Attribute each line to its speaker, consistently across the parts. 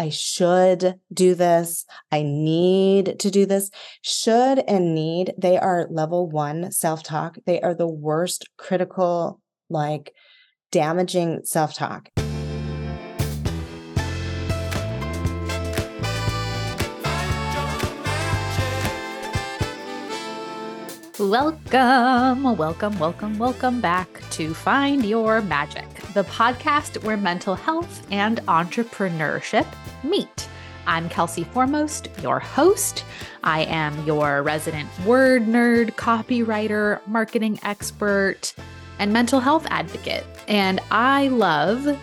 Speaker 1: I should do this. I need to do this. Should and need, they are level one self talk. They are the worst critical, like damaging self talk.
Speaker 2: Welcome, welcome, welcome, welcome back to Find Your Magic, the podcast where mental health and entrepreneurship meet. I'm Kelsey Foremost, your host. I am your resident word nerd, copywriter, marketing expert, and mental health advocate. And I love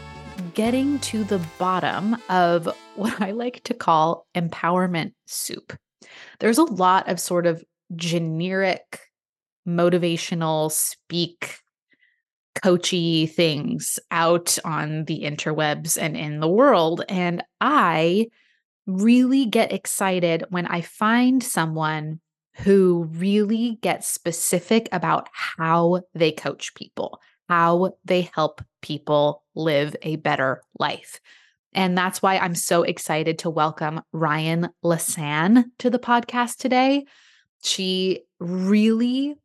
Speaker 2: getting to the bottom of what I like to call empowerment soup. There's a lot of sort of generic motivational speak coachy things out on the interwebs and in the world. And I really get excited when I find someone who really gets specific about how they coach people, how they help people live a better life. And that's why I'm so excited to welcome Ryane LeCesne to the podcast today. She really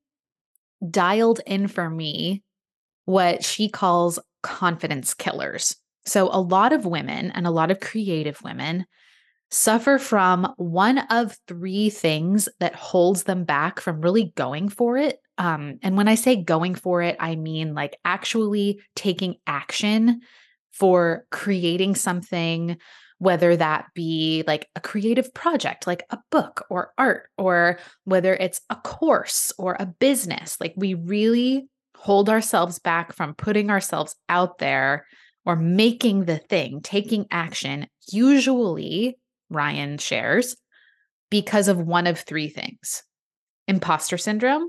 Speaker 2: dialed in for me what she calls confidence killers. So, a lot of women and a lot of creative women suffer from one of three things that holds them back from really going for it. Um, and when I say going for it, I mean like actually taking action for creating something, whether that be like a creative project, like a book or art, or whether it's a course or a business. Like we really hold ourselves back from putting ourselves out there or making the thing, taking action, usually, Ryane shares, because of one of three things imposter syndrome,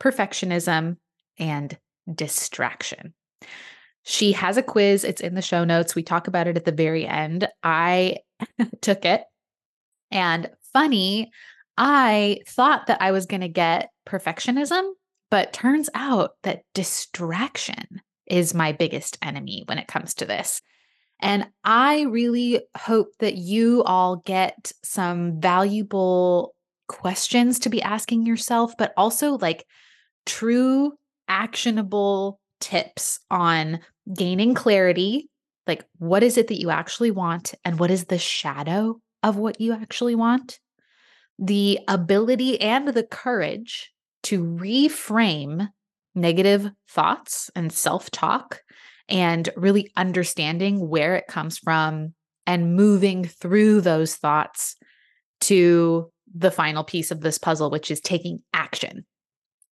Speaker 2: perfectionism, and distraction. She has a quiz. It's in the show notes. We talk about it at the very end. I took it. And funny, I thought that I was going to get perfectionism but turns out that distraction is my biggest enemy when it comes to this. And I really hope that you all get some valuable questions to be asking yourself, but also like true actionable tips on gaining clarity. Like, what is it that you actually want? And what is the shadow of what you actually want? The ability and the courage to reframe negative thoughts and self talk and really understanding where it comes from and moving through those thoughts to the final piece of this puzzle, which is taking action.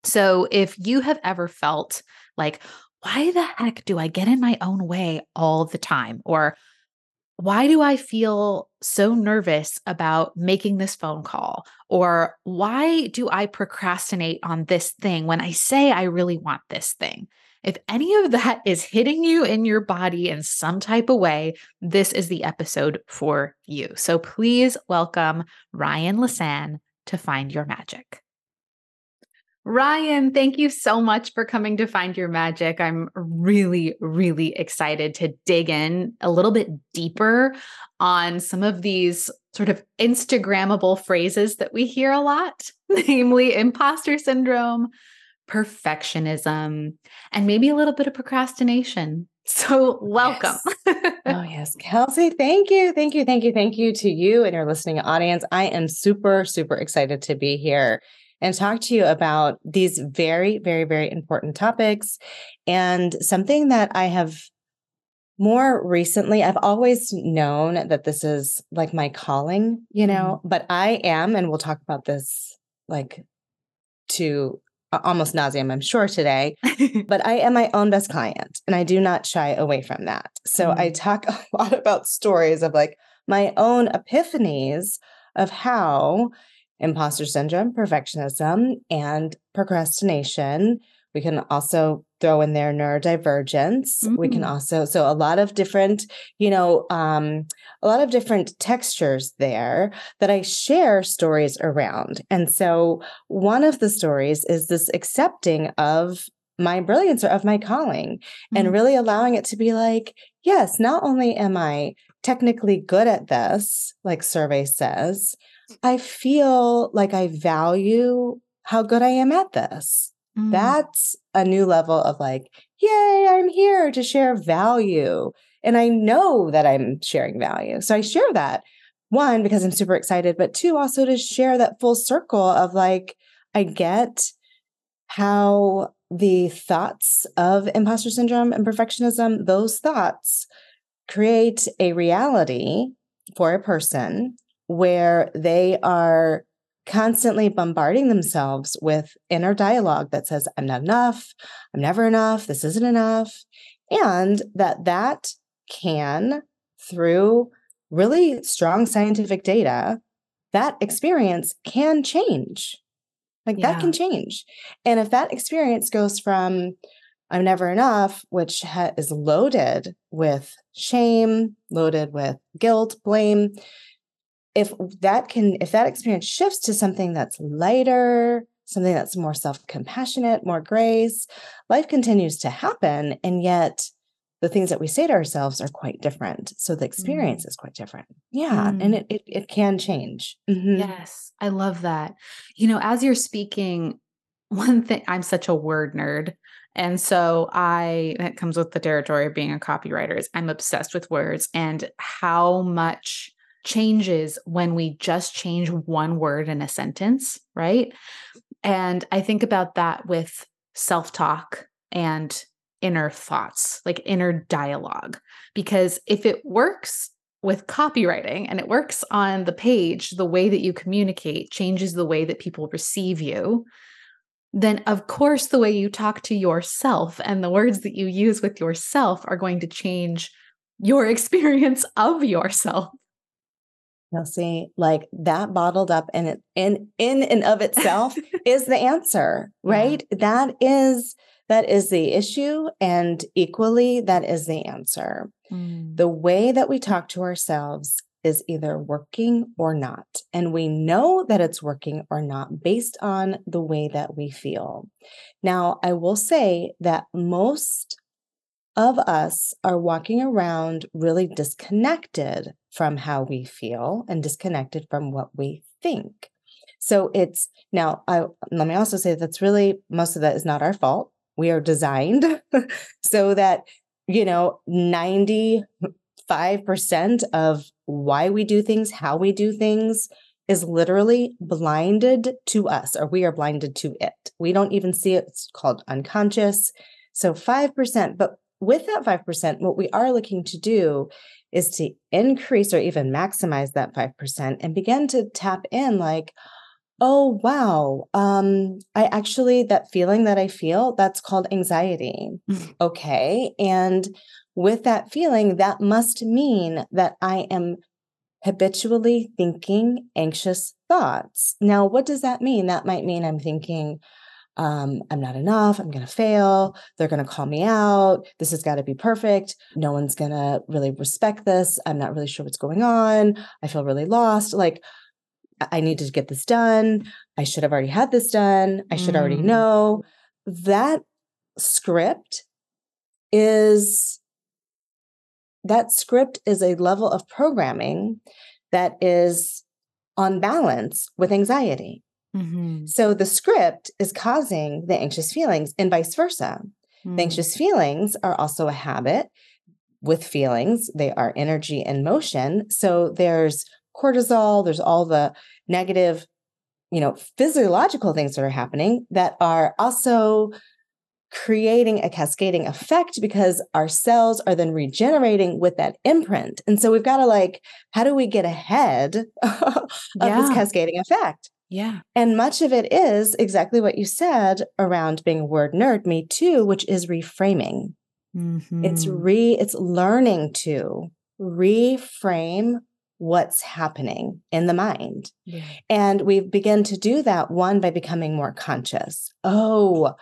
Speaker 2: So, if you have ever felt like, why the heck do I get in my own way all the time? Or why do I feel so nervous about making this phone call? Or why do I procrastinate on this thing when I say I really want this thing? If any of that is hitting you in your body in some type of way, this is the episode for you. So please welcome Ryane LeCesne to Find Your Magic. Ryane, thank you so much for coming to Find Your Magic. I'm really, really excited to dig in a little bit deeper on some of these sort of Instagrammable phrases that we hear a lot, namely imposter syndrome, perfectionism, and maybe a little bit of procrastination. So, welcome.
Speaker 1: Yes. oh, yes. Kelsey, thank you. Thank you. Thank you. Thank you to you and your listening audience. I am super, super excited to be here and talk to you about these very, very, very important topics. And something that I have more recently, I've always known that this is like my calling, you know, mm-hmm. but I am, and we'll talk about this like to almost nauseum, I'm sure today, but I am my own best client and I do not shy away from that. So mm-hmm. I talk a lot about stories of like my own epiphanies of how imposter syndrome, perfectionism, and procrastination. We can also throw in there neurodivergence. Mm-hmm. We can mm. also, so a lot of different, you know, um, a lot of different textures there that I share stories around. And so one of the stories is this accepting of my brilliance or of my calling mm-hmm. and really allowing it to be like, yes, not only am I technically good at this, like survey says, I feel like I value how good I am at this. Mm. That's a new level of like, yay, I'm here to share value. And I know that I'm sharing value. So I share that one, because I'm super excited, but two, also to share that full circle of like, I get how the thoughts of imposter syndrome and perfectionism, those thoughts create a reality for a person where they are constantly bombarding themselves with inner dialogue that says i'm not enough. I'm never enough. This isn't enough. And that that can through really strong scientific data that experience can change. Like yeah. that can change. And if that experience goes from i'm never enough which ha- is loaded with shame loaded with guilt blame if that can if that experience shifts to something that's lighter something that's more self-compassionate more grace life continues to happen and yet the things that we say to ourselves are quite different so the experience mm. is quite different yeah mm. and it, it, it can change
Speaker 2: mm-hmm. yes i love that you know as you're speaking one thing i'm such a word nerd and so I, that comes with the territory of being a copywriter, is I'm obsessed with words and how much changes when we just change one word in a sentence, right? And I think about that with self talk and inner thoughts, like inner dialogue. Because if it works with copywriting and it works on the page, the way that you communicate changes the way that people receive you, then of course the way you talk to yourself and the words that you use with yourself are going to change your experience of yourself.
Speaker 1: Now, see, like that bottled up and it in in and of itself is the answer, right? Yeah. That is that is the issue, and equally that is the answer. Mm. The way that we talk to ourselves is either working or not. And we know that it's working or not based on the way that we feel. Now, I will say that most of us are walking around really disconnected from how we feel and disconnected from what we think. So it's now, I, let me also say that's really most of that is not our fault. We are designed so that, you know, 95% of why we do things, how we do things is literally blinded to us, or we are blinded to it. We don't even see it. It's called unconscious. So 5%, but with that 5%, what we are looking to do is to increase or even maximize that 5% and begin to tap in like, oh, wow, um, I actually, that feeling that I feel, that's called anxiety. Mm. okay. And with that feeling, that must mean that I am habitually thinking anxious thoughts. Now, what does that mean? That might mean I'm thinking, um, I'm not enough. I'm going to fail. They're going to call me out. This has got to be perfect. No one's going to really respect this. I'm not really sure what's going on. I feel really lost. Like, I need to get this done. I should have already had this done. I should mm. already know. That script is that script is a level of programming that is on balance with anxiety. Mm-hmm. So the script is causing the anxious feelings and vice versa. Mm-hmm. The mm. anxious feelings are also a habit with feelings, they are energy and motion. So there's cortisol, there's all the negative, you know, physiological things that are happening that are also creating a cascading effect because our cells are then regenerating with that imprint. And so we've got to like, how do we get ahead of yeah. this cascading effect?
Speaker 2: Yeah.
Speaker 1: And much of it is exactly what you said around being a word nerd, me too, which is reframing. Mm-hmm. It's re it's learning to reframe what's happening in the mind. Yeah. And we begin to do that one by becoming more conscious. Oh,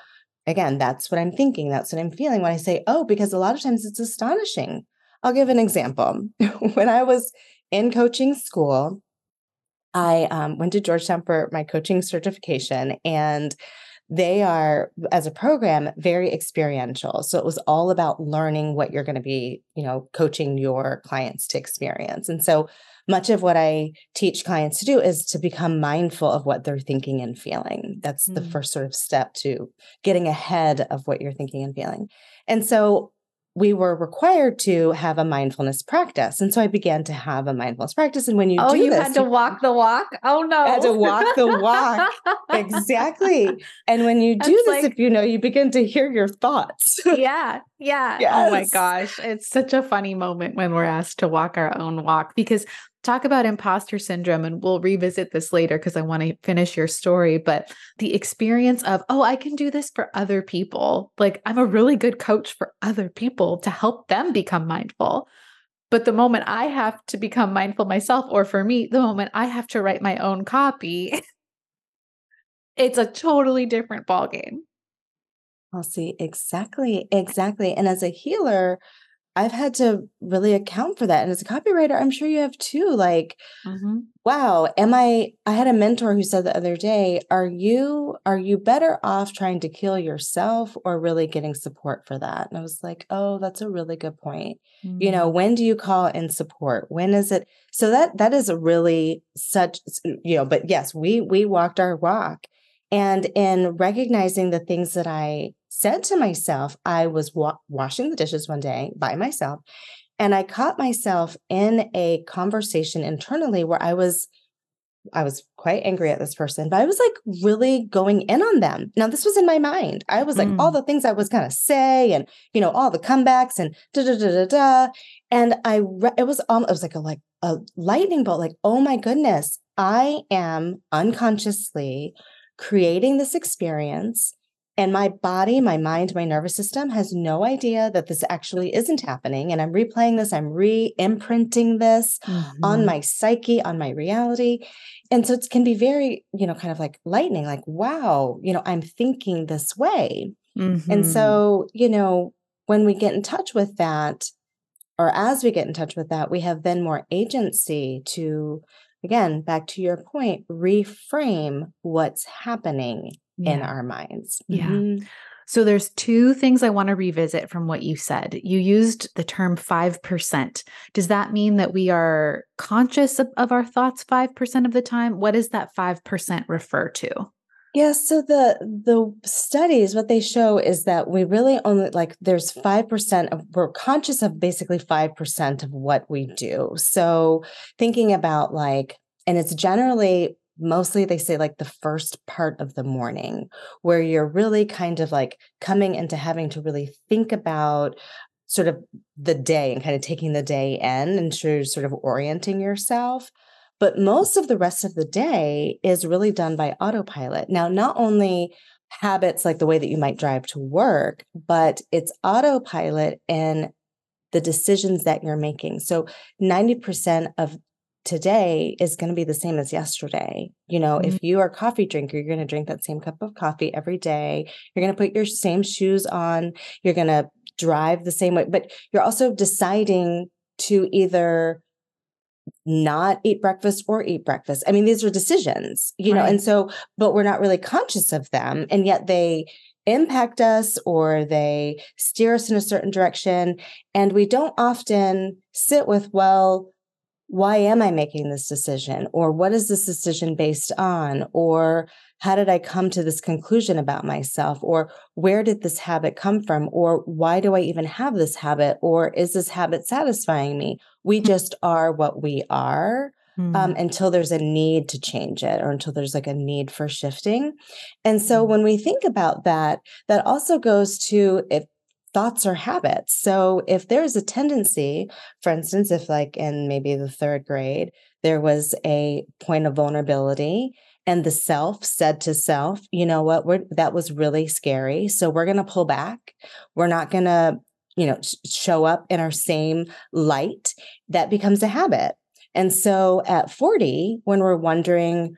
Speaker 1: again, that's what I'm thinking. That's what I'm feeling when I say, oh, because a lot of times it's astonishing. I'll give an example. when I was in coaching school, I um, went to Georgetown for my coaching certification, and they are as a program very experiential. So it was all about learning what you're going to be you know coaching your clients to experience. And so much of what i teach clients to do is to become mindful of what they're thinking and feeling. That's mm-hmm. the first sort of step to getting ahead of what you're thinking and feeling. And so we were required to have a mindfulness practice. And so I began to have a mindfulness practice. And when you
Speaker 2: oh, you
Speaker 1: this,
Speaker 2: had to walk the walk. Oh no.
Speaker 1: Had to walk the walk. exactly. And when you do That's this, like, if you know, you begin to hear your thoughts.
Speaker 2: yeah. Yeah. Yes. Oh my gosh. It's such a funny moment when we're asked to walk our own walk because talk about imposter syndrome and we'll revisit this later because I want to finish your story but the experience of oh I can do this for other people. Like I'm a really good coach for other people to help them become mindful. But the moment I have to become mindful myself or for me the moment I have to write my own copy it's a totally different ball game
Speaker 1: I'll see exactly exactly and as a healer I've had to really account for that. And as a copywriter, I'm sure you have too. Like, mm-hmm. wow, am I I had a mentor who said the other day, are you are you better off trying to kill yourself or really getting support for that? And I was like, oh, that's a really good point. Mm-hmm. You know, mm-hmm. when do you call in support? When is it? So that that is a really such, you know, but yes, we we walked our walk. And in recognizing the things that I said to myself, I was wa- washing the dishes one day by myself, and I caught myself in a conversation internally where I was I was quite angry at this person, but I was like really going in on them. Now, this was in my mind. I was like, mm. all the things I was going to say and, you know, all the comebacks and da da da da da. And I, re- it was, um, it was like a, like a lightning bolt, like, oh my goodness, I am unconsciously creating this experience and my body, my mind, my nervous system has no idea that this actually isn't happening. And I'm replaying this, I'm re imprinting this mm-hmm. on my psyche, on my reality. And so it can be very, you know, kind of like lightning, like, wow, you know, I'm thinking this way. Mm-hmm. And so, you know, when we get in touch with that, or as we get in touch with that, we have then more agency to, again, back to your point, reframe what's happening yeah. in our minds.
Speaker 2: Yeah. Mm-hmm. So there's two things I want to revisit from what you said. You used the term 5%. Does that mean that we are conscious of, of our thoughts 5% of the time? What does that 5% refer to?
Speaker 1: Yeah, so the the studies what they show is that we really only like there's 5% of we're conscious of basically 5% of what we do. So thinking about like and it's generally mostly they say like the first part of the morning where you're really kind of like coming into having to really think about sort of the day and kind of taking the day in and sort of orienting yourself but most of the rest of the day is really done by autopilot now not only habits like the way that you might drive to work but it's autopilot in the decisions that you're making. So 90% of today is going to be the same as yesterday. You know, mm-hmm. if you are a coffee drinker, you're going to drink that same cup of coffee every day. You're going to put your same shoes on. You're going to drive the same way, but you're also deciding to either not eat breakfast or eat breakfast. I mean, these are decisions, you right. know, and so, but we're not really conscious of them. And yet they, impact us or they steer us in a certain direction. And we don't often sit with, well, why am I making this decision? Or what is this decision based on? Or how did I come to this conclusion about myself? Or where did this habit come from? Or why do I even have this habit? Or is this habit satisfying me? We hmm. just are what we are. Um, hmm. until there's a need to change it or until there's like a need for shifting. And so hmm. when we think about that, that also goes to if thoughts or habits. So if there's a tendency, for instance, if like in maybe the third grade, there was a point of vulnerability and the self said to self, you know what, we're, that was really scary. So we're going to pull back. We're not going to, you know, show up in our same light. That becomes a habit. And so at 40, when we're wondering,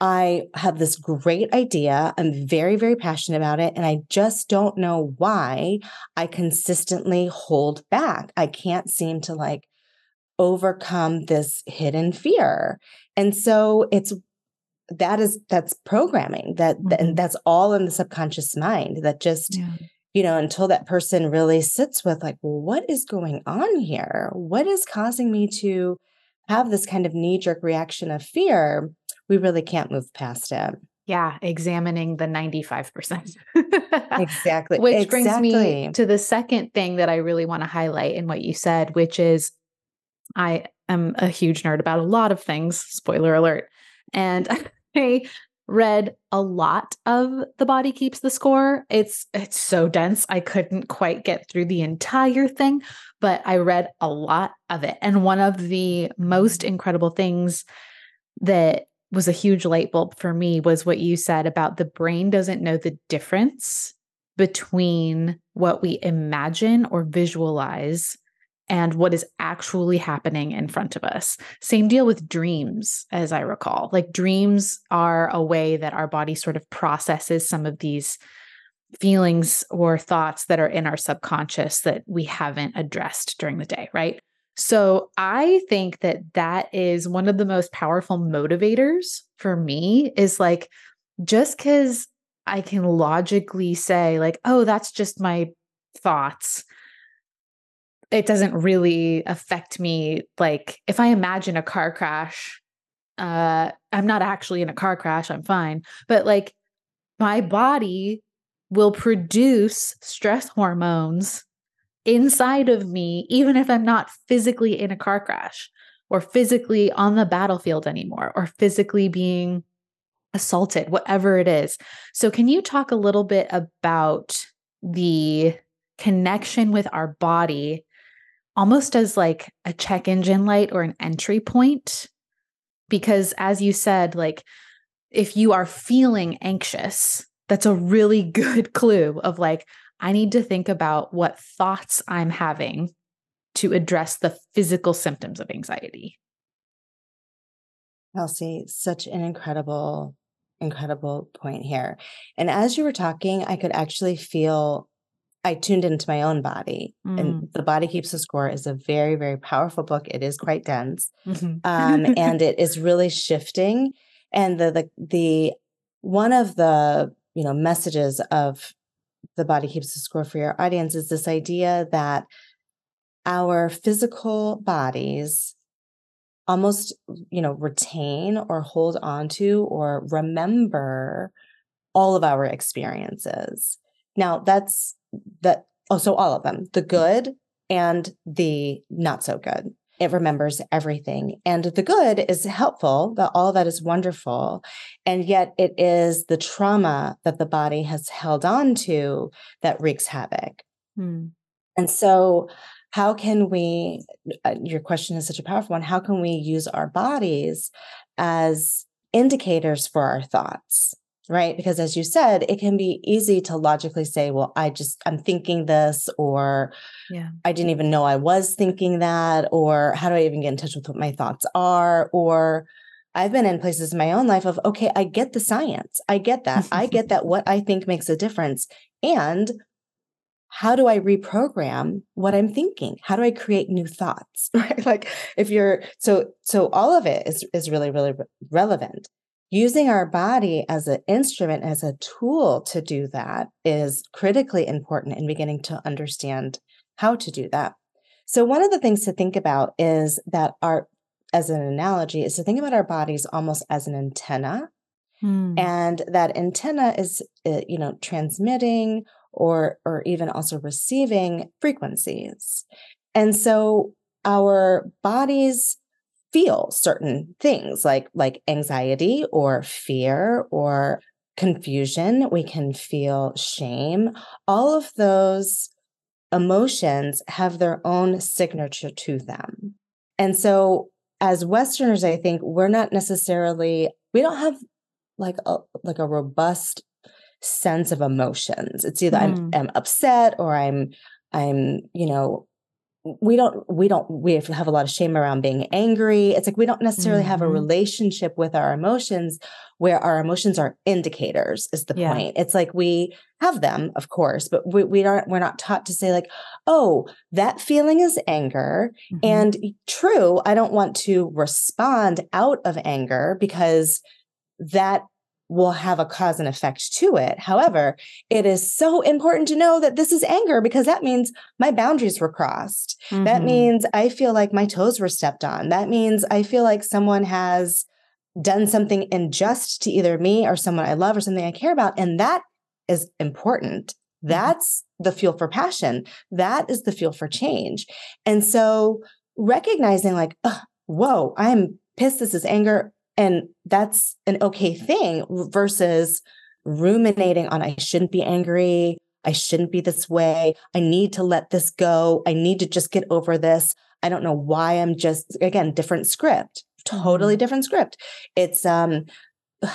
Speaker 1: I have this great idea. I'm very, very passionate about it. And I just don't know why I consistently hold back. I can't seem to like overcome this hidden fear. And so it's that is that's programming that mm-hmm. and that's all in the subconscious mind that just yeah. you know until that person really sits with like well, what is going on here what is causing me to have this kind of knee jerk reaction of fear we really can't move past it
Speaker 2: yeah, examining the 95%.
Speaker 1: exactly.
Speaker 2: Which
Speaker 1: exactly.
Speaker 2: brings me to the second thing that I really want to highlight in what you said, which is I am a huge nerd about a lot of things, spoiler alert. And I read a lot of The Body Keeps the Score. It's it's so dense. I couldn't quite get through the entire thing, but I read a lot of it. And one of the most incredible things that was a huge light bulb for me was what you said about the brain doesn't know the difference between what we imagine or visualize and what is actually happening in front of us. Same deal with dreams, as I recall. Like dreams are a way that our body sort of processes some of these feelings or thoughts that are in our subconscious that we haven't addressed during the day, right? So I think that that is one of the most powerful motivators for me is like just cuz I can logically say like, "Oh, that's just my thoughts." It doesn't really affect me. Like if I imagine a car crash, uh, I'm not actually in a car crash, I'm fine. But like my body will produce stress hormones inside of me, even if I'm not physically in a car crash or physically on the battlefield anymore or physically being assaulted, whatever it is. So, can you talk a little bit about the connection with our body almost as like a check engine light or an entry point. Because as you said, like if you are feeling anxious, that's a really good clue of like, I need to think about what thoughts I'm having to address the physical symptoms of anxiety.
Speaker 1: Kelsey, such an incredible, incredible point here. And as you were talking, I could actually feel I tuned into my own body. Mm. And The Body Keeps the Score is a very, very powerful book. It is quite dense. Mm-hmm. um, and it is really shifting. And the the the one of the you know messages of the body keeps the score for your audience is this idea that our physical bodies almost you know retain or hold on to or remember all of our experiences now that's that also all of them, the good and the not so good. It remembers everything. And the good is helpful, that all that is wonderful. And yet it is the trauma that the body has held on to that wreaks havoc. Hmm. And so how can we uh, your question is such a powerful one how can we use our bodies as indicators for our thoughts right? Because as you said, it can be easy to logically say, well, I just, I'm thinking this, or yeah. I didn't even know I was thinking that, or how do I even get in touch with what my thoughts are? Or I've been in places in my own life of, okay, I get the science. I get that. I get that what I think makes a difference. And how do I reprogram what I'm thinking? How do I create new thoughts? Right. Like if you're so so all of it is is really, really relevant using our body as an instrument, as a tool to do that is critically important in beginning to understand how to do that. So, one of the things to think about is that our, as an analogy, is to think about our bodies almost as an antenna. Hmm. And that antenna is, uh, you know, transmitting or or even also receiving frequencies. And so our bodies feel certain things like like anxiety or fear or confusion we can feel shame. All of those emotions have their own signature to them. And so as westerners i think we're not necessarily we don't have like a like a robust sense of emotions. It's either mm. I'm, I'm upset or i'm i'm you know we don't we don't we have a lot of shame around being angry it's like we don't necessarily mm-hmm. have a mm-hmm. relationship with our emotions where our emotions are indicators is the yeah. point it's like we have them of course but we, we aren't we're not taught to say like oh that feeling is anger mm-hmm. and true i don't want to respond out of anger because that will have a cause and effect to it. However, it is so important to know that this is anger because that means my boundaries were crossed. Mm-hmm. That means I feel like my toes were stepped on. That means I feel like someone has done something unjust to either me or someone I love or something I care about. And that is important. Mm-hmm. That's the fuel for passion. That is the fuel for change. And so recognizing, like, whoa, I'm pissed. This is anger. And that's an okay thing versus ruminating on, I shouldn't be angry. I shouldn't be this way. I need to let this go. I need to just get over this. I don't know why I'm just, again, different script, totally mm-hmm. different script. It's, um,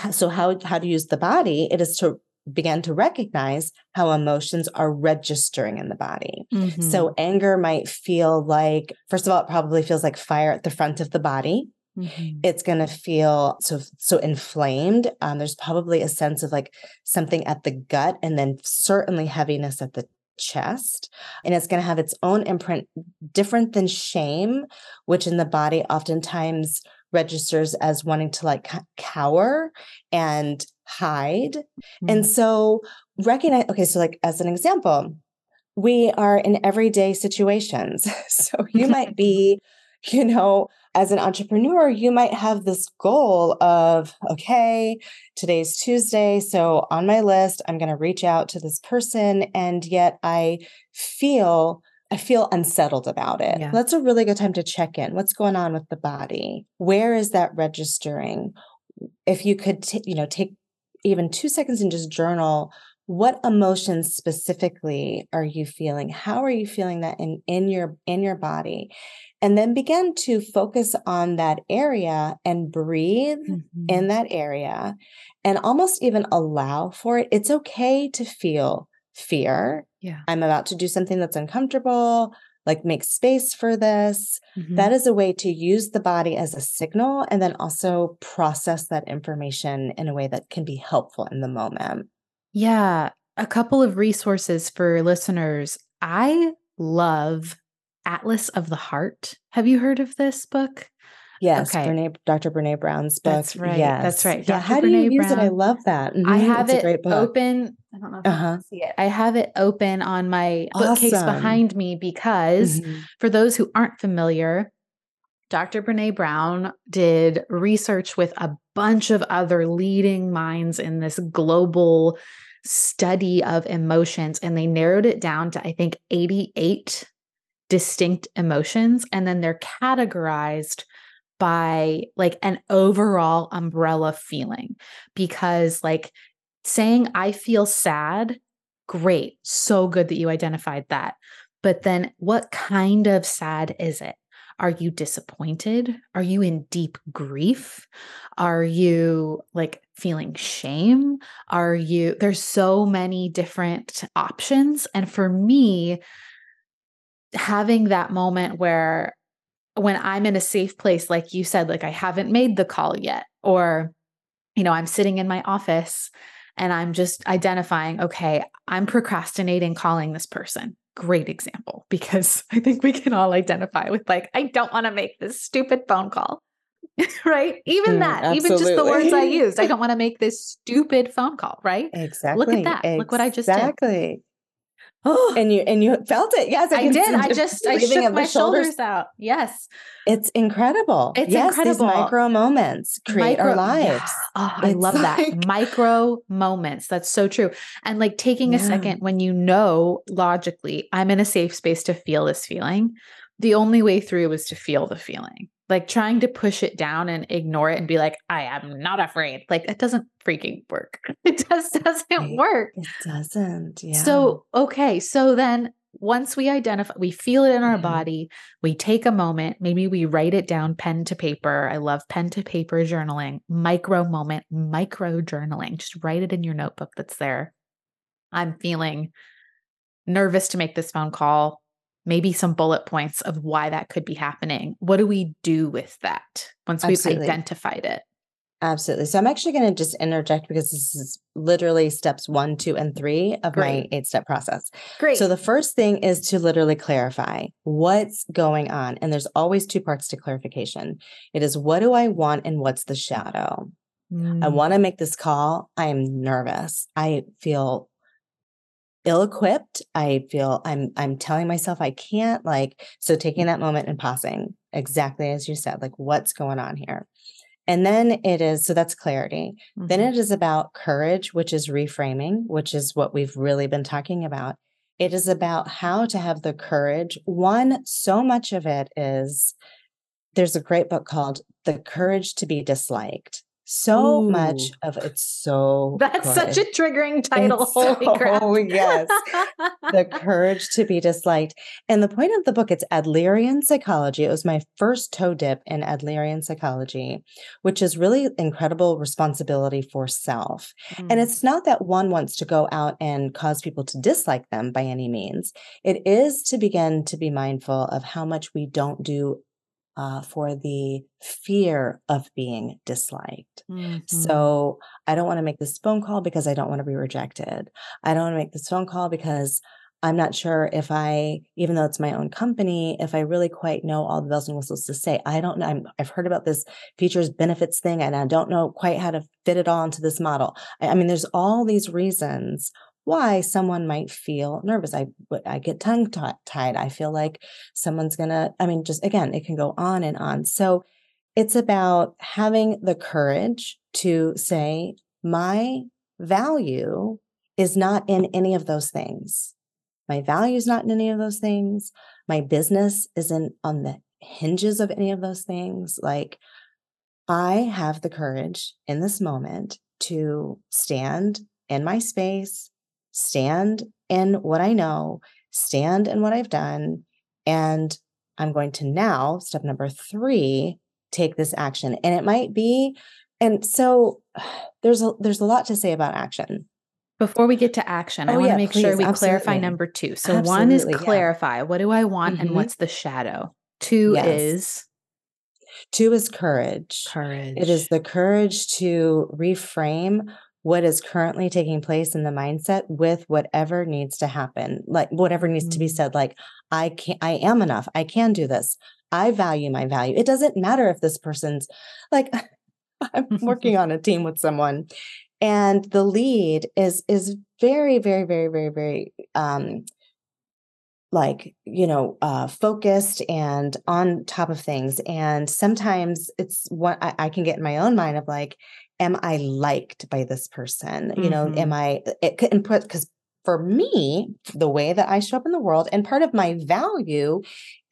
Speaker 1: so how, how to use the body? It is to begin to recognize how emotions are registering in the body. Mm-hmm. So anger might feel like, first of all, it probably feels like fire at the front of the body. Mm-hmm. It's going to feel so so inflamed. Um, there's probably a sense of like something at the gut, and then certainly heaviness at the chest. And it's going to have its own imprint, different than shame, which in the body oftentimes registers as wanting to like cower and hide. Mm-hmm. And so recognize. Okay, so like as an example, we are in everyday situations. So you might be, you know as an entrepreneur, you might have this goal of, okay, today's Tuesday. So on my list, I'm going to reach out to this person. And yet I feel, I feel unsettled about it. Yeah. That's a really good time to check in. What's going on with the body? Where is that registering? If you could, t- you know, take even two seconds and just journal what emotions specifically are you feeling? How are you feeling that in in your in your body? And then begin to focus on that area and breathe mm-hmm. in that area and almost even allow for it. It's okay to feel fear.
Speaker 2: Yeah.
Speaker 1: I'm about to do something that's uncomfortable like make space for this. Mm-hmm. that is a way to use the body as a signal and then also process that information in a way that can be helpful in the moment
Speaker 2: yeah, a couple of resources for listeners. I love Atlas of the Heart. Have you heard of this book?
Speaker 1: Yes, okay. Brene, Dr. Brene Brown's book.
Speaker 2: That's right.
Speaker 1: Yes.
Speaker 2: That's right.
Speaker 1: Yeah. How do you use it? I love that.
Speaker 2: Mm-hmm. I have it's it open. I don't know if uh-huh. you can see it. I have it open on my awesome. bookcase behind me because mm-hmm. for those who aren't familiar, Dr. Brene Brown did research with a bunch of other leading minds in this global study of emotions and they narrowed it down to, I think, 88 distinct emotions. And then they're categorized by like an overall umbrella feeling because, like, saying I feel sad, great. So good that you identified that. But then what kind of sad is it? Are you disappointed? Are you in deep grief? Are you like feeling shame? Are you, there's so many different options. And for me, having that moment where when I'm in a safe place, like you said, like I haven't made the call yet, or, you know, I'm sitting in my office and I'm just identifying, okay, I'm procrastinating calling this person great example because I think we can all identify with like, I don't want to make this stupid phone call. right? Even mm, that, absolutely. even just the words I used. I don't want to make this stupid phone call, right?
Speaker 1: Exactly.
Speaker 2: Look at that. Exactly. Look what I just did.
Speaker 1: Exactly. Oh, and you and you felt it. Yes,
Speaker 2: I, I did. I just I shook my shoulders. shoulders. out. Yes,
Speaker 1: it's incredible.
Speaker 2: It's
Speaker 1: yes,
Speaker 2: incredible.
Speaker 1: These micro moments create micro, our lives. Yeah.
Speaker 2: Oh, I love like... that micro moments. That's so true. And like taking yeah. a second when you know logically, I'm in a safe space to feel this feeling. The only way through was to feel the feeling like trying to push it down and ignore it and be like i am not afraid. Like it doesn't freaking work. It just doesn't work.
Speaker 1: It doesn't. Yeah.
Speaker 2: So okay so then once we identify we feel it in our mm-hmm. body we take a moment maybe we write it down pen to paper. I love pen to paper journaling micro moment micro journaling. Just write it in your notebook that's there. I'm feeling nervous to make this phone call maybe some bullet points of why that could be happening. What do we do with that once Absolutely. we've identified it?
Speaker 1: Absolutely. So I'm actually going to just interject because this is literally steps one, two, and three of Great. my eight step process.
Speaker 2: Great.
Speaker 1: So the first thing is to literally clarify what's going on. And there's always two parts to clarification it is what do I want and what's the shadow? Mm. I want to make this call. I am nervous. I feel ill-equipped. I feel I'm I'm telling myself I can't like so taking that moment and pausing exactly as you said like what's going on here. And then it is so that's clarity. Mm-hmm. Then it is about courage, which is reframing, which is what we've really been talking about. It is about how to have the courage. One, so much of it is there's a great book called The Courage to be Disliked so Ooh. much of it's so
Speaker 2: that's good. such a triggering title it's holy so, crap
Speaker 1: oh yes the courage to be disliked and the point of the book it's adlerian psychology it was my first toe dip in adlerian psychology which is really incredible responsibility for self mm. and it's not that one wants to go out and cause people to dislike them by any means it is to begin to be mindful of how much we don't do uh, for the fear of being disliked. Mm-hmm. So I don't want to make this phone call because I don't want to be rejected. I don't want to make this phone call because I'm not sure if I, even though it's my own company, if I really quite know all the bells and whistles to say. I don't know. i have heard about this features benefits thing, and I don't know quite how to fit it all into this model. I, I mean, there's all these reasons why someone might feel nervous. I I get tongue tied. I feel like someone's gonna. I mean, just again, it can go on and on. So it's about having the courage to say my value is not in any of those things. My value is not in any of those things. My business isn't on the hinges of any of those things. Like I have the courage in this moment to stand in my space stand in what I know, stand in what I've done. And I'm going to now, step number three, take this action. And it might be, and so there's a there's a lot to say about action.
Speaker 2: Before we get to action, oh, I want to yeah, make please, sure we absolutely. clarify number two. So absolutely, one is clarify yeah. what do I want mm-hmm. and what's the shadow? Two yes. is
Speaker 1: Two is courage.
Speaker 2: Courage.
Speaker 1: It is the courage to reframe what is currently taking place in the mindset with whatever needs to happen like whatever needs mm-hmm. to be mm. said like i can i am enough i can do this i value my value it doesn't matter if this person's like i'm working on a team with someone and the lead is is very very very very very um like you know uh focused and on top of things and sometimes it's what I, I, can get in my own mind of like am I liked by this person? Mm-hmm. You know, am mm-hmm. I it could input because for me, the way that I show up in the world, and part of my value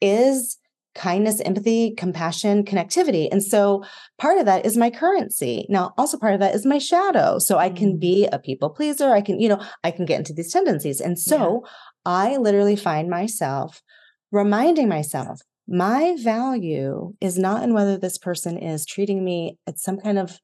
Speaker 1: is kindness, empathy, compassion, connectivity. And so part of that is my currency. Now, also part of that is my shadow. So I can mm-hmm. be a people pleaser. I can, you know, I can get into these tendencies. And so yeah. I literally find myself reminding myself my value is not in whether this person is treating me at some kind of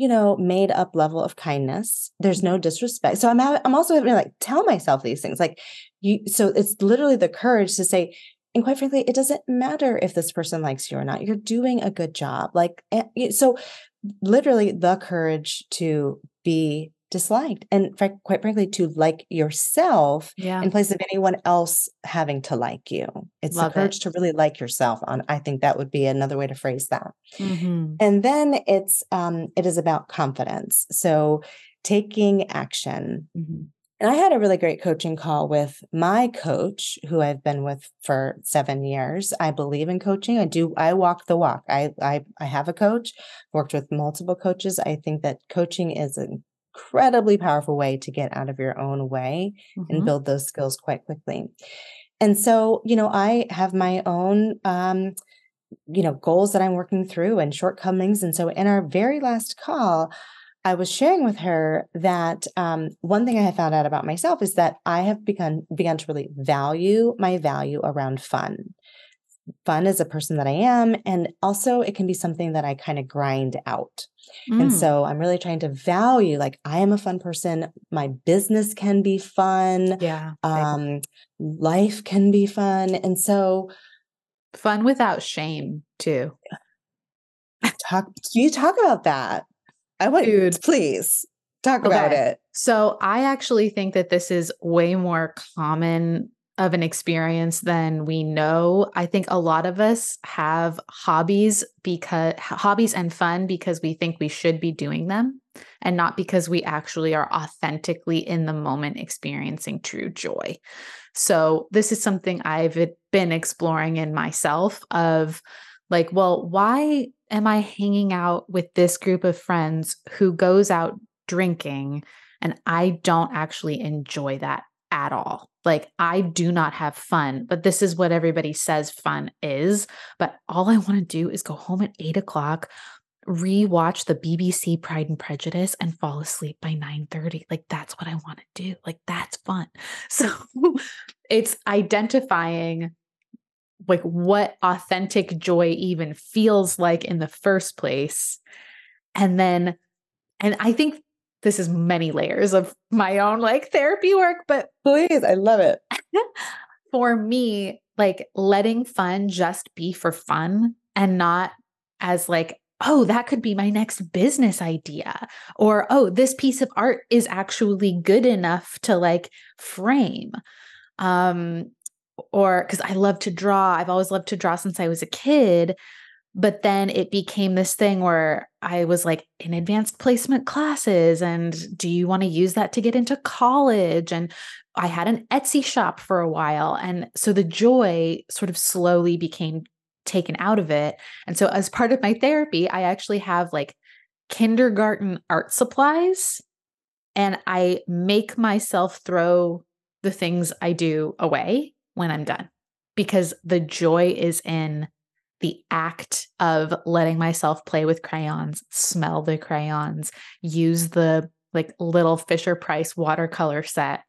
Speaker 1: you know, made up level of kindness. There's no disrespect. So I'm I'm also having to like tell myself these things. Like you so it's literally the courage to say, and quite frankly, it doesn't matter if this person likes you or not. You're doing a good job. Like eh, so literally the courage to be disliked and quite frankly to like yourself yeah. in place of anyone else having to like you it's Love the courage it. to really like yourself on i think that would be another way to phrase that mm-hmm. and then it's um it is about confidence so taking action mm-hmm. and i had a really great coaching call with my coach who i've been with for seven years i believe in coaching i do i walk the walk i i, I have a coach worked with multiple coaches i think that coaching is a incredibly powerful way to get out of your own way mm-hmm. and build those skills quite quickly. And so, you know, I have my own um, you know, goals that I'm working through and shortcomings. And so in our very last call, I was sharing with her that um, one thing I have found out about myself is that I have begun begun to really value my value around fun fun as a person that I am. And also, it can be something that I kind of grind out. Mm. And so I'm really trying to value like, I am a fun person. My business can be fun.
Speaker 2: Yeah.
Speaker 1: Um, life can be fun. And so,
Speaker 2: fun without shame, too.
Speaker 1: Talk, you talk about that? I want you, please talk okay. about it.
Speaker 2: So, I actually think that this is way more common of an experience than we know. I think a lot of us have hobbies because hobbies and fun because we think we should be doing them and not because we actually are authentically in the moment experiencing true joy. So, this is something I've been exploring in myself of like, well, why am I hanging out with this group of friends who goes out drinking and I don't actually enjoy that at all? Like, I do not have fun, but this is what everybody says fun is. But all I want to do is go home at eight o'clock, rewatch the BBC Pride and Prejudice and fall asleep by 9 30. Like, that's what I want to do. Like, that's fun. So it's identifying like what authentic joy even feels like in the first place. And then, and I think this is many layers of my own like therapy work, but
Speaker 1: please, I love it.
Speaker 2: for me, like letting fun just be for fun and not as like, oh, that could be my next business idea. Or, oh, this piece of art is actually good enough to like frame. Um, or because I love to draw. I've always loved to draw since I was a kid. But then it became this thing where I was like in advanced placement classes. And do you want to use that to get into college? And I had an Etsy shop for a while. And so the joy sort of slowly became taken out of it. And so, as part of my therapy, I actually have like kindergarten art supplies. And I make myself throw the things I do away when I'm done because the joy is in the act of letting myself play with crayons, smell the crayons, use the like little Fisher Price watercolor set,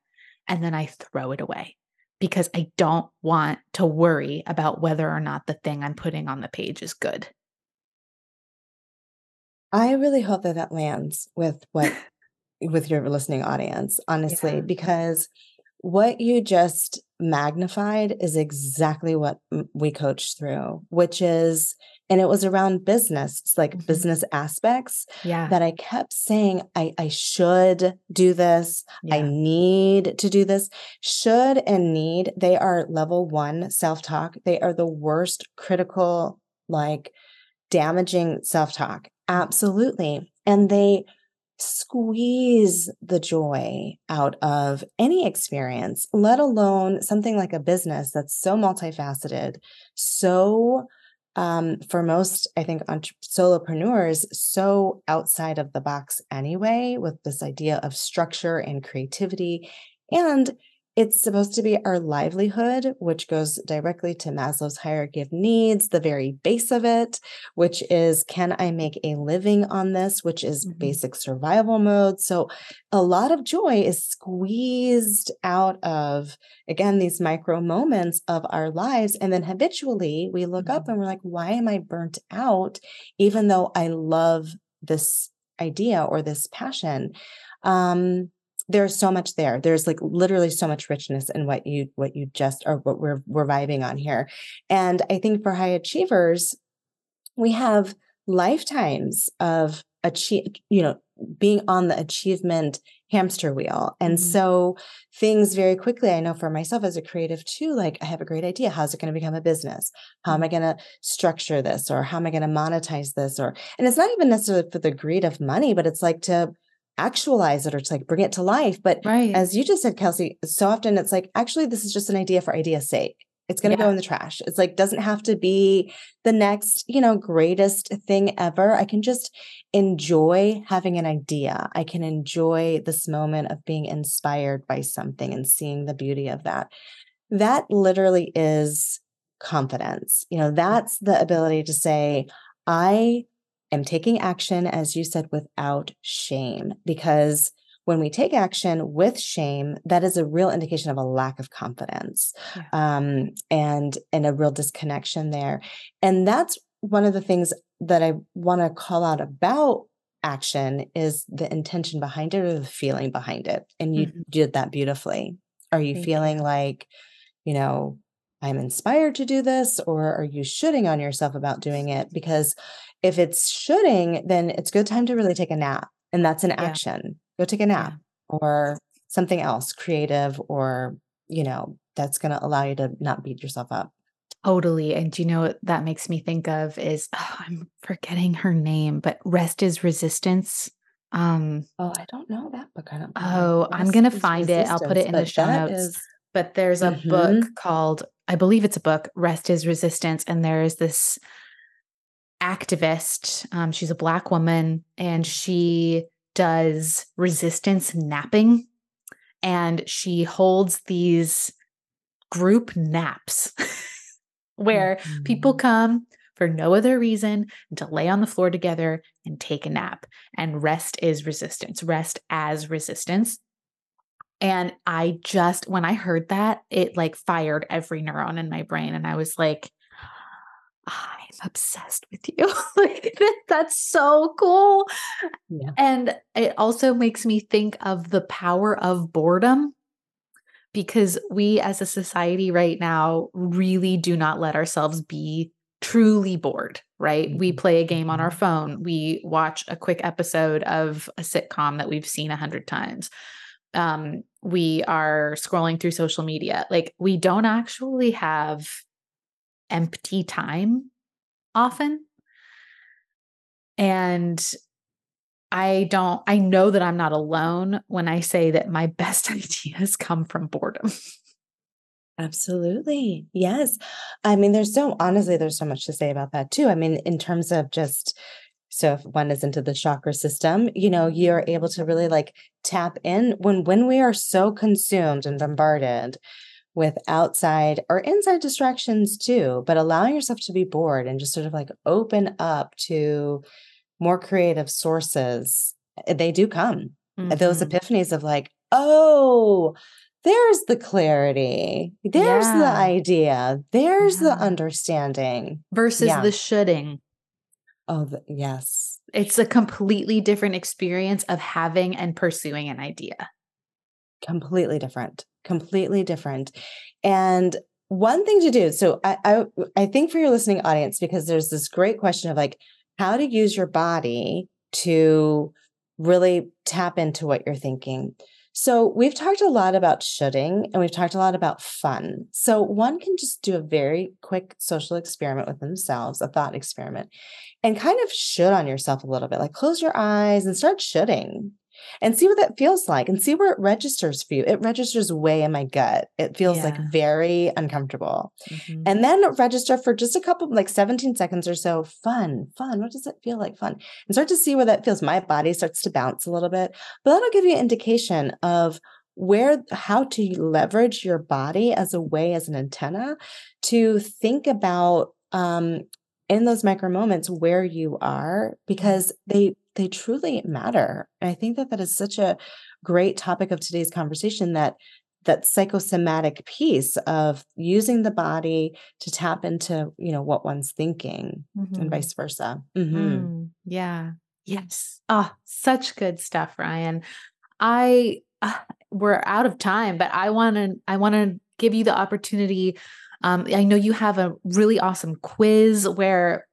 Speaker 2: and then I throw it away because I don't want to worry about whether or not the thing I'm putting on the page is good.
Speaker 1: I really hope that that lands with what with your listening audience, honestly, yeah. because what you just magnified is exactly what we coach through, which is, and it was around business, it's like mm-hmm. business aspects
Speaker 2: yeah.
Speaker 1: that I kept saying, I, I should do this. Yeah. I need to do this. Should and need, they are level one self talk. They are the worst critical, like damaging self talk. Absolutely. And they, squeeze the joy out of any experience, let alone something like a business that's so multifaceted, so um, for most, I think, entre- solopreneurs, so outside of the box anyway, with this idea of structure and creativity. And it's supposed to be our livelihood, which goes directly to Maslow's hierarchy of needs, the very base of it, which is can I make a living on this, which is mm-hmm. basic survival mode. So a lot of joy is squeezed out of, again, these micro moments of our lives. And then habitually we look mm-hmm. up and we're like, why am I burnt out, even though I love this idea or this passion? Um, there's so much there. There's like literally so much richness in what you what you just or what we're we're vibing on here. And i think for high achievers we have lifetimes of achieve you know being on the achievement hamster wheel. And mm-hmm. so things very quickly i know for myself as a creative too like i have a great idea. How's it going to become a business? How am i going to structure this? Or how am i going to monetize this? Or and it's not even necessarily for the greed of money but it's like to actualize it or to like bring it to life. But right. as you just said, Kelsey, so often it's like, actually, this is just an idea for idea's sake. It's going to yeah. go in the trash. It's like, doesn't have to be the next, you know, greatest thing ever. I can just enjoy having an idea. I can enjoy this moment of being inspired by something and seeing the beauty of that. That literally is confidence. You know, mm. that's the ability to say, I am taking action, as you said, without shame. Because when we take action with shame, that is a real indication of a lack of confidence yeah. um, and and a real disconnection there. And that's one of the things that I want to call out about action is the intention behind it or the feeling behind it. And you mm-hmm. did that beautifully. Are you Thank feeling you. like, you know, I'm inspired to do this, or are you shoulding on yourself about doing it? Because if it's shoulding, then it's good time to really take a nap. And that's an yeah. action. Go take a nap yeah. or something else creative or, you know, that's going to allow you to not beat yourself up.
Speaker 2: Totally. And you know what that makes me think of is oh, I'm forgetting her name, but Rest is Resistance.
Speaker 1: Um Oh, I don't know that book. I don't know.
Speaker 2: Oh, I'm gonna find it. I'll put it in the show notes. Is... But there's a mm-hmm. book called, I believe it's a book, Rest is Resistance. And there is this activist. Um, she's a black woman and she does resistance napping. And she holds these group naps where mm-hmm. people come for no other reason to lay on the floor together and take a nap. And rest is resistance, rest as resistance. And I just, when I heard that, it like fired every neuron in my brain. And I was like, I'm obsessed with you. like, that's so cool. Yeah. And it also makes me think of the power of boredom because we as a society right now really do not let ourselves be truly bored, right? Mm-hmm. We play a game on our mm-hmm. phone, we watch a quick episode of a sitcom that we've seen a hundred times. Um, we are scrolling through social media. Like we don't actually have empty time often. And I don't, I know that I'm not alone when I say that my best ideas come from boredom.
Speaker 1: Absolutely. Yes. I mean, there's so, honestly, there's so much to say about that too. I mean, in terms of just, so if one is into the chakra system, you know, you're able to really like tap in when when we are so consumed and bombarded with outside or inside distractions too, but allowing yourself to be bored and just sort of like open up to more creative sources, eh, they do come. Mm-hmm. Those epiphanies of like, oh, there's the clarity, there's yeah. the idea, there's yeah. the understanding
Speaker 2: versus yeah. the shoulding.
Speaker 1: Oh, the, yes.
Speaker 2: It's a completely different experience of having and pursuing an idea.
Speaker 1: Completely different. Completely different. And one thing to do. So I, I I think for your listening audience, because there's this great question of like, how to use your body to really tap into what you're thinking. So, we've talked a lot about shoulding and we've talked a lot about fun. So, one can just do a very quick social experiment with themselves, a thought experiment, and kind of should on yourself a little bit. Like close your eyes and start shoulding and see what that feels like and see where it registers for you. It registers way in my gut. It feels yeah. like very uncomfortable. Mm-hmm. And then register for just a couple, like 17 seconds or so. Fun, fun. What does it feel like? Fun. And start to see where that feels. My body starts to bounce a little bit, but that'll give you an indication of where how to leverage your body as a way as an antenna to think about um in those micro moments where you are because they they truly matter. And I think that that is such a great topic of today's conversation that that psychosomatic piece of using the body to tap into you know what one's thinking mm-hmm. and vice versa mm-hmm.
Speaker 2: mm, yeah yes oh such good stuff Ryane i uh, we're out of time but i want to i want to give you the opportunity um, i know you have a really awesome quiz where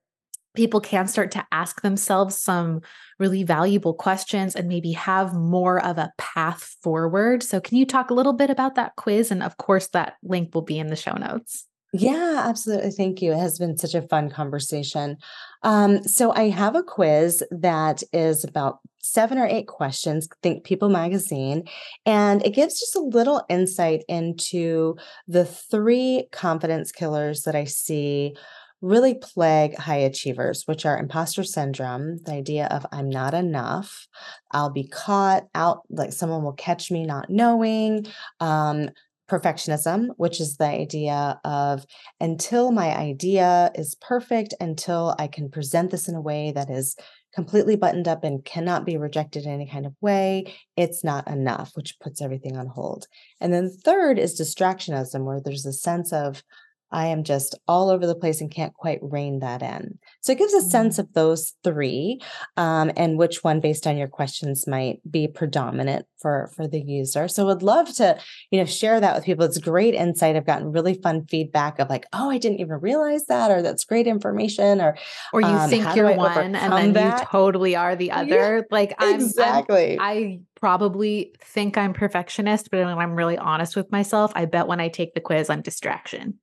Speaker 2: people can start to ask themselves some really valuable questions and maybe have more of a path forward. So, can you talk a little bit about that quiz? And of course, that link will be in the show notes.
Speaker 1: Yeah, absolutely. Thank you. It has been such a fun conversation. Um, so, I have a quiz that is about seven or eight questions, Think People magazine, and it gives just a little insight into the three confidence killers that I see really plague high achievers, which are imposter syndrome, the idea of I'm not enough, I'll be caught out, like someone will catch me not knowing. Um, perfectionism, which is the idea of until my idea is perfect, until I can present this in a way that is completely buttoned up and cannot be rejected in any kind of way, it's not enough, which puts everything on hold. And then third is distractionism, where there's a sense of I am just all over the place and can't quite rein that in. So it gives a sense
Speaker 2: Mm-hmm.
Speaker 1: of those three um, and which one, based on your questions, might be predominant for for the user. So would love to you know share that with people. It's great insight. I've gotten really fun feedback of like, oh, I didn't even realize that, or that's great information, or
Speaker 2: Or you
Speaker 1: Um,
Speaker 2: think you're one and then you totally are the
Speaker 1: Yeah,
Speaker 2: other. like I'm, I'm
Speaker 1: exactly.
Speaker 2: I probably think I'm perfectionist, but when I'm really honest with myself, I bet when I take the quiz, I'm distraction.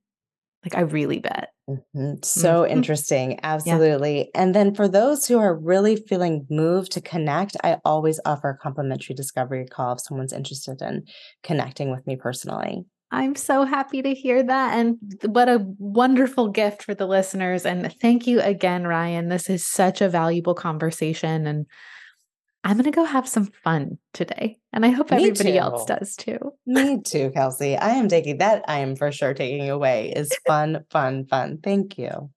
Speaker 2: Like I really bet.
Speaker 1: Mhm. So
Speaker 2: Mhm.
Speaker 1: interesting. Absolutely. And then for those who are really feeling moved to connect, I always offer a complimentary discovery call if someone's interested in connecting with me personally.
Speaker 2: I'm so happy to hear that. And what a wonderful gift for the listeners. And thank you again, Ryane. This is such a valuable conversation. And I'm going to go have some fun today. And I hope
Speaker 1: Me
Speaker 2: everybody else does too.
Speaker 1: Me too, Kelsey. I am taking that. I am for sure taking away is fun, fun, fun. Thank you.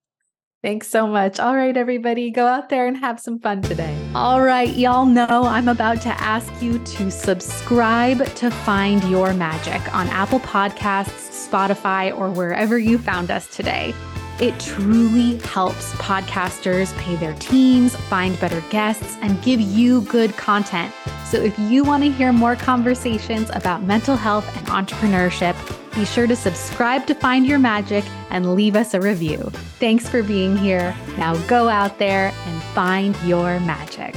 Speaker 2: Thanks so much. All right, everybody, go out there and have some fun today. All right, y'all know I'm about to ask you to subscribe to Find Your Magic on Apple Podcasts, Spotify, or wherever you found us today. It truly helps podcasters pay their teams, find better guests, and give you good content. So if you want to hear more conversations about mental health and entrepreneurship, be sure to subscribe to Find Your Magic and leave us a review. Thanks for being here. Now go out there and find your magic.